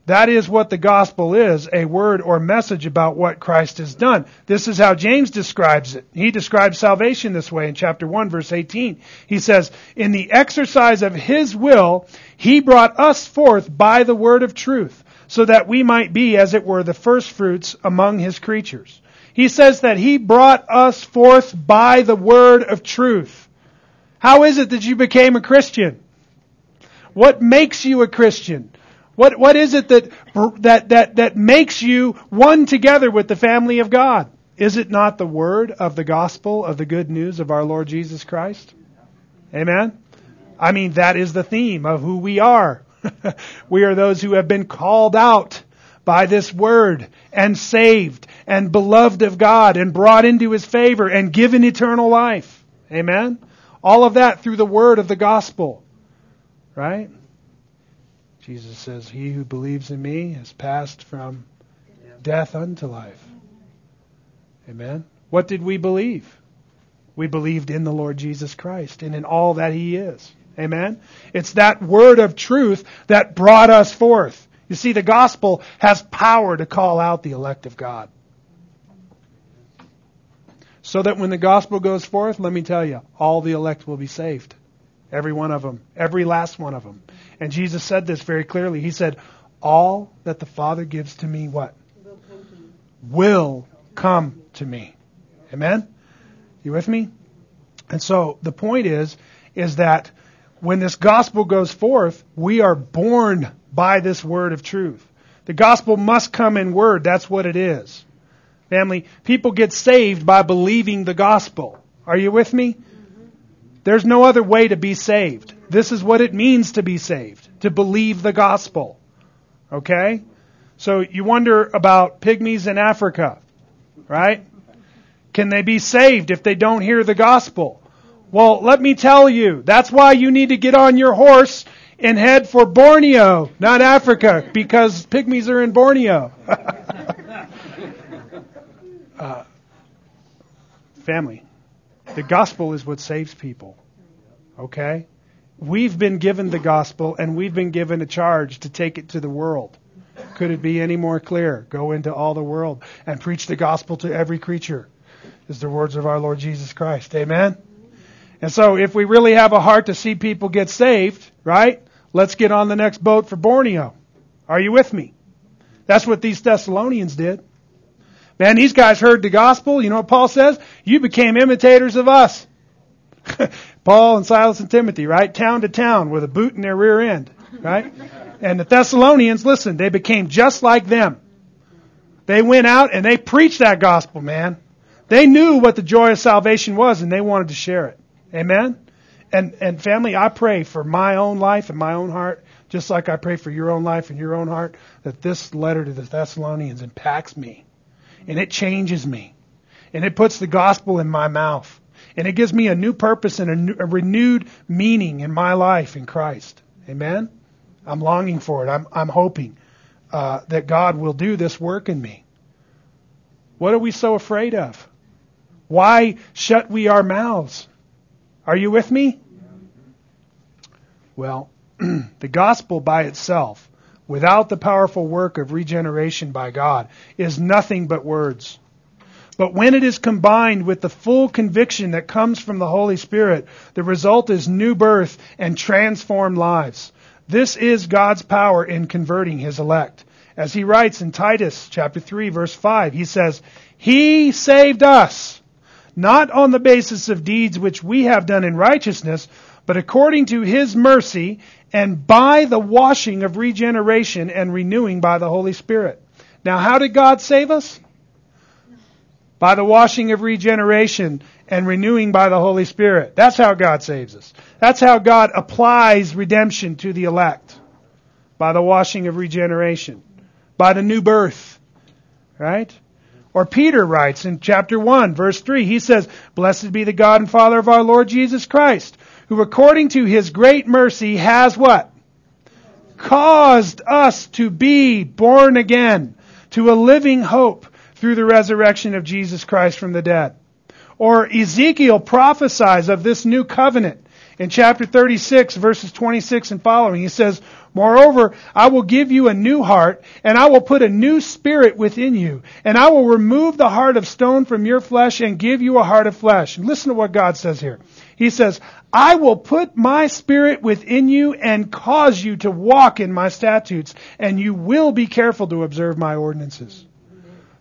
that is what the gospel is, a word or message about what Christ has done. This is how James describes it. He describes salvation this way in chapter 1 verse 18. He says, In the exercise of His will, He brought us forth by the word of truth, so that we might be, as it were, the firstfruits among His creatures. He says that He brought us forth by the word of truth. How is it that you became a Christian? What makes you a Christian? What, what is it that, that, that, that makes you one together with the family of God? Is it not the word of the gospel of the good news of our Lord Jesus Christ? Amen? I mean, that is the theme of who we are. (laughs) we are those who have been called out by this word and saved and beloved of God and brought into his favor and given eternal life. Amen? All of that through the word of the gospel. Right? Jesus says, He who believes in me has passed from death unto life. Amen. What did we believe? We believed in the Lord Jesus Christ and in all that He is. Amen. It's that word of truth that brought us forth. You see, the gospel has power to call out the elect of God. So that when the gospel goes forth, let me tell you, all the elect will be saved. Every one of them. Every last one of them. And Jesus said this very clearly. He said, All that the Father gives to me, what? Will come to me. Amen? You with me? And so the point is, is that when this gospel goes forth, we are born by this word of truth. The gospel must come in word. That's what it is. Family, people get saved by believing the gospel. Are you with me? There's no other way to be saved. This is what it means to be saved, to believe the gospel. Okay? So you wonder about pygmies in Africa, right? Can they be saved if they don't hear the gospel? Well, let me tell you, that's why you need to get on your horse and head for Borneo, not Africa, because pygmies are in Borneo. (laughs) uh, family, the gospel is what saves people. Okay? We've been given the gospel and we've been given a charge to take it to the world. Could it be any more clear? Go into all the world and preach the gospel to every creature, is the words of our Lord Jesus Christ. Amen? And so if we really have a heart to see people get saved, right? Let's get on the next boat for Borneo. Are you with me? That's what these Thessalonians did. Man, these guys heard the gospel. You know what Paul says? You became imitators of us. (laughs) Paul and Silas and Timothy, right? Town to town with a boot in their rear end, right? And the Thessalonians, listen, they became just like them. They went out and they preached that gospel, man. They knew what the joy of salvation was and they wanted to share it. Amen? And, and family, I pray for my own life and my own heart, just like I pray for your own life and your own heart, that this letter to the Thessalonians impacts me. And it changes me. And it puts the gospel in my mouth. And it gives me a new purpose and a, new, a renewed meaning in my life in Christ. Amen? I'm longing for it. I'm, I'm hoping uh, that God will do this work in me. What are we so afraid of? Why shut we our mouths? Are you with me? Well, (clears throat) the gospel by itself, without the powerful work of regeneration by God, is nothing but words. But when it is combined with the full conviction that comes from the Holy Spirit, the result is new birth and transformed lives. This is God's power in converting his elect. As he writes in Titus chapter 3 verse 5, he says, He saved us not on the basis of deeds which we have done in righteousness, but according to his mercy and by the washing of regeneration and renewing by the Holy Spirit. Now, how did God save us? By the washing of regeneration and renewing by the Holy Spirit. That's how God saves us. That's how God applies redemption to the elect. By the washing of regeneration. By the new birth. Right? Or Peter writes in chapter 1, verse 3, he says, Blessed be the God and Father of our Lord Jesus Christ, who according to his great mercy has what? Caused us to be born again to a living hope through the resurrection of Jesus Christ from the dead. Or Ezekiel prophesies of this new covenant in chapter 36 verses 26 and following. He says, Moreover, I will give you a new heart, and I will put a new spirit within you, and I will remove the heart of stone from your flesh and give you a heart of flesh. Listen to what God says here. He says, I will put my spirit within you and cause you to walk in my statutes, and you will be careful to observe my ordinances.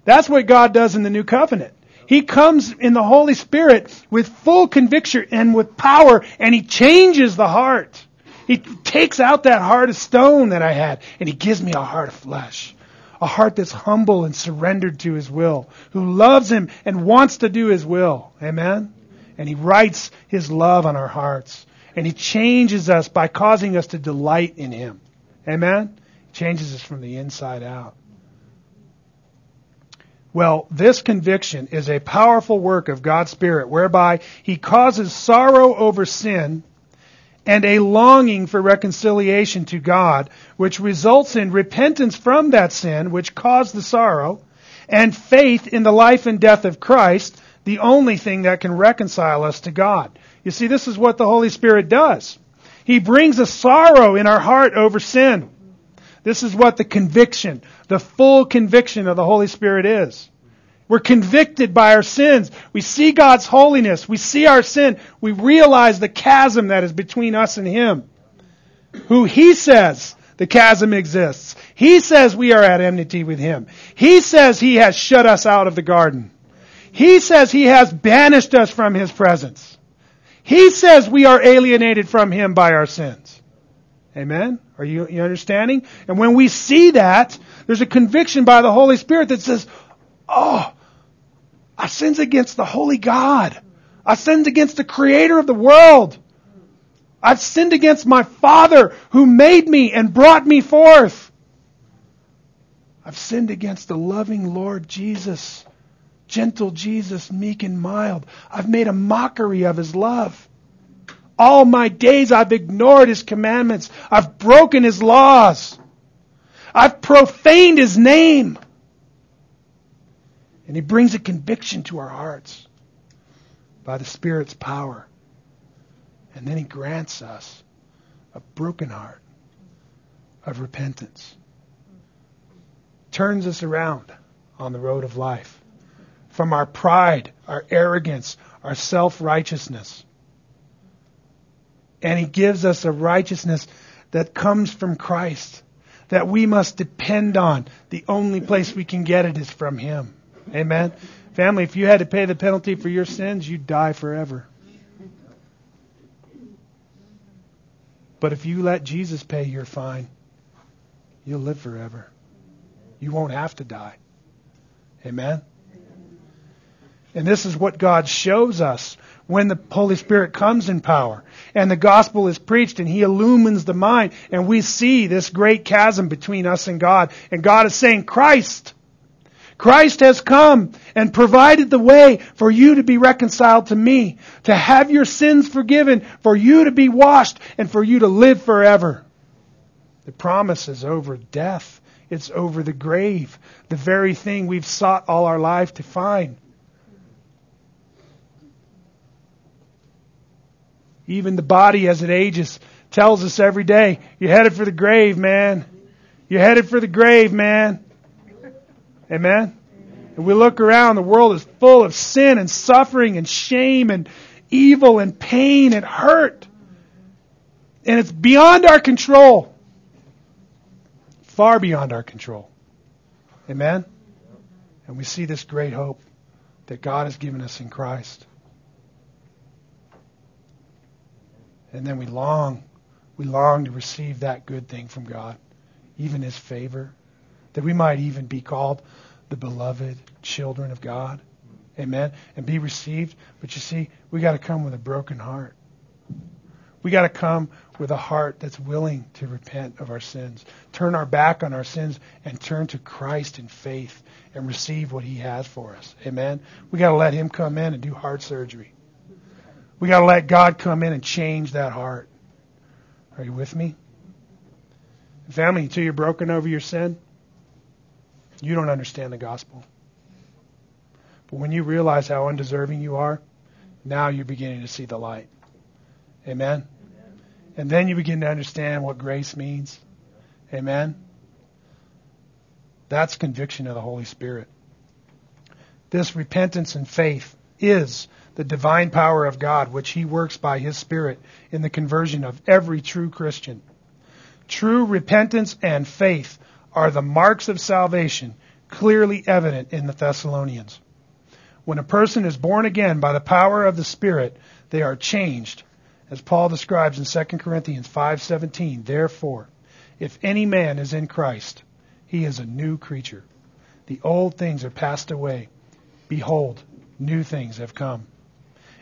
That's what God does in the new covenant. He comes in the Holy Spirit with full conviction and with power, and He changes the heart. He takes out that heart of stone that I had and he gives me a heart of flesh. A heart that's humble and surrendered to his will, who loves him and wants to do his will. Amen? And he writes his love on our hearts. And he changes us by causing us to delight in him. Amen? Changes us from the inside out. Well, this conviction is a powerful work of God's Spirit whereby He causes sorrow over sin and a longing for reconciliation to God, which results in repentance from that sin which caused the sorrow, and faith in the life and death of Christ, the only thing that can reconcile us to God. You see, this is what the Holy Spirit does. He brings a sorrow in our heart over sin. This is what the conviction, the full conviction of the Holy Spirit is. We're convicted by our sins. We see God's holiness. We see our sin. We realize the chasm that is between us and Him. Who He says the chasm exists. He says we are at enmity with Him. He says He has shut us out of the garden. He says He has banished us from His presence. He says we are alienated from Him by our sins. Amen? Are you, you understanding? And when we see that, there's a conviction by the Holy Spirit that says, oh, I sinned against the holy God. I sinned against the creator of the world. I've sinned against my Father who made me and brought me forth. I've sinned against the loving Lord Jesus, gentle Jesus, meek and mild. I've made a mockery of his love. All my days I've ignored his commandments. I've broken his laws. I've profaned his name. And He brings a conviction to our hearts by the Spirit's power. And then He grants us a broken heart of repentance. Turns us around on the road of life from our pride, our arrogance, our self righteousness. And He gives us a righteousness that comes from Christ, that we must depend on. The only place we can get it is from Him. Amen. Family, if you had to pay the penalty for your sins, you'd die forever. But if you let Jesus pay your fine, you'll live forever. You won't have to die. Amen. And this is what God shows us when the Holy Spirit comes in power and the gospel is preached and He illumines the mind and we see this great chasm between us and God. And God is saying, Christ, Christ has come and provided the way for you to be reconciled to me, to have your sins forgiven, for you to be washed, and for you to live forever. The promise is over death. It's over the grave, the very thing we've sought all our life to find. Even the body as it ages tells us every day, you're headed for the grave, man. You're headed for the grave, man. Amen? And we look around, the world is full of sin and suffering and shame and evil and pain and hurt. And it's beyond our control. Far beyond our control. Amen? And we see this great hope that God has given us in Christ. And then we long, we long to receive that good thing from God, even His favor that we might even be called the beloved children of God. Amen. And be received. But you see, we got to come with a broken heart. We got to come with a heart that's willing to repent of our sins, turn our back on our sins, and turn to Christ in faith and receive what He has for us. Amen. We got to let Him come in and do heart surgery. We got to let God come in and change that heart. Are you with me? Family, until you're broken over your sin, you don't understand the gospel. But when you realize how undeserving you are, now you're beginning to see the light. Amen? And then you begin to understand what grace means. Amen? That's conviction of the Holy Spirit. This repentance and faith is the divine power of God, which He works by His Spirit in the conversion of every true Christian. True repentance and faith are the marks of salvation clearly evident in the Thessalonians. When a person is born again by the power of the Spirit, they are changed, as Paul describes in 2 Corinthians 5:17. Therefore, if any man is in Christ, he is a new creature. The old things are passed away; behold, new things have come.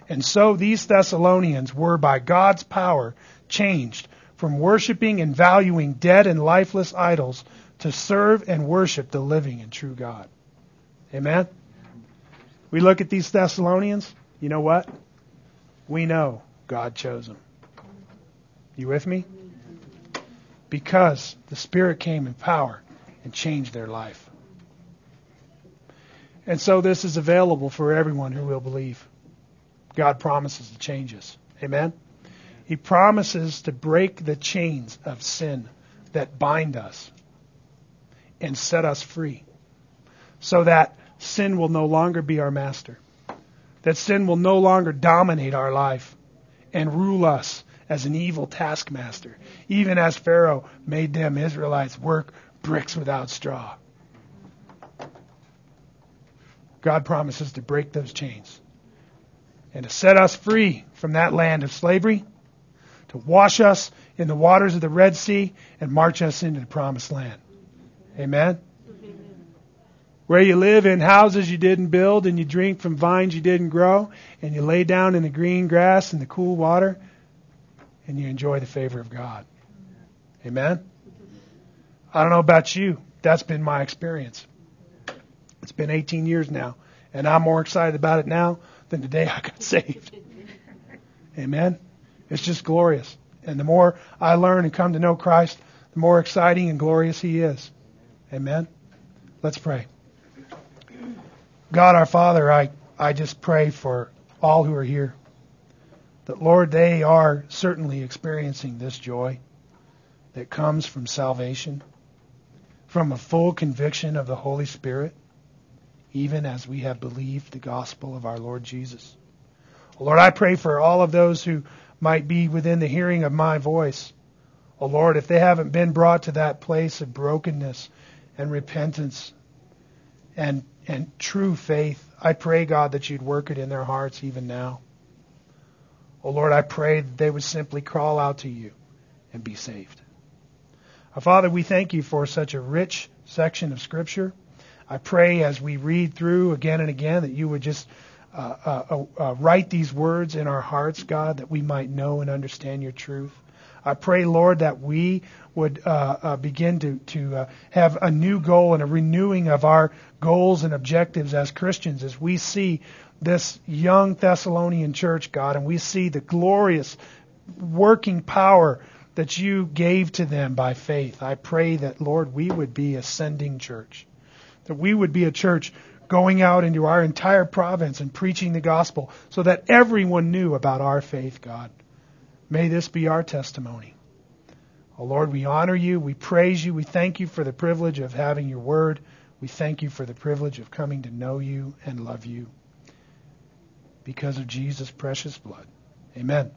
And so these Thessalonians were by God's power changed from worshiping and valuing dead and lifeless idols to serve and worship the living and true God. Amen? We look at these Thessalonians, you know what? We know God chose them. You with me? Because the Spirit came in power and changed their life. And so this is available for everyone who will believe. God promises to change us. Amen? He promises to break the chains of sin that bind us and set us free so that sin will no longer be our master, that sin will no longer dominate our life and rule us as an evil taskmaster, even as Pharaoh made them Israelites work bricks without straw. God promises to break those chains and to set us free from that land of slavery, to wash us in the waters of the Red Sea and march us into the promised land. Amen? Where you live in houses you didn't build and you drink from vines you didn't grow and you lay down in the green grass and the cool water and you enjoy the favor of God. Amen? I don't know about you. That's been my experience. It's been 18 years now, and I'm more excited about it now than the day I got (laughs) saved. Amen? It's just glorious. And the more I learn and come to know Christ, the more exciting and glorious He is. Amen? Let's pray. God our Father, I, I just pray for all who are here that, Lord, they are certainly experiencing this joy that comes from salvation, from a full conviction of the Holy Spirit, even as we have believed the gospel of our Lord Jesus. Lord, I pray for all of those who might be within the hearing of my voice. Oh Lord, if they haven't been brought to that place of brokenness and repentance and and true faith, I pray, God, that you'd work it in their hearts even now. Oh Lord, I pray that they would simply crawl out to you and be saved. Our Father, we thank you for such a rich section of Scripture. I pray as we read through again and again that you would just uh, uh, uh, uh, write these words in our hearts, God, that we might know and understand your truth. I pray, Lord, that we would uh, uh, begin to, to have a new goal and a renewing of our goals and objectives as Christians as we see this young Thessalonian church, God, and we see the glorious working power that you gave to them by faith. I pray that, Lord, we would be a sending church that we would be a church going out into our entire province and preaching the gospel so that everyone knew about our faith, God. May this be our testimony. Oh Lord, we honor you, we praise you, we thank you for the privilege of having your word. We thank you for the privilege of coming to know you and love you because of Jesus' precious blood. Amen.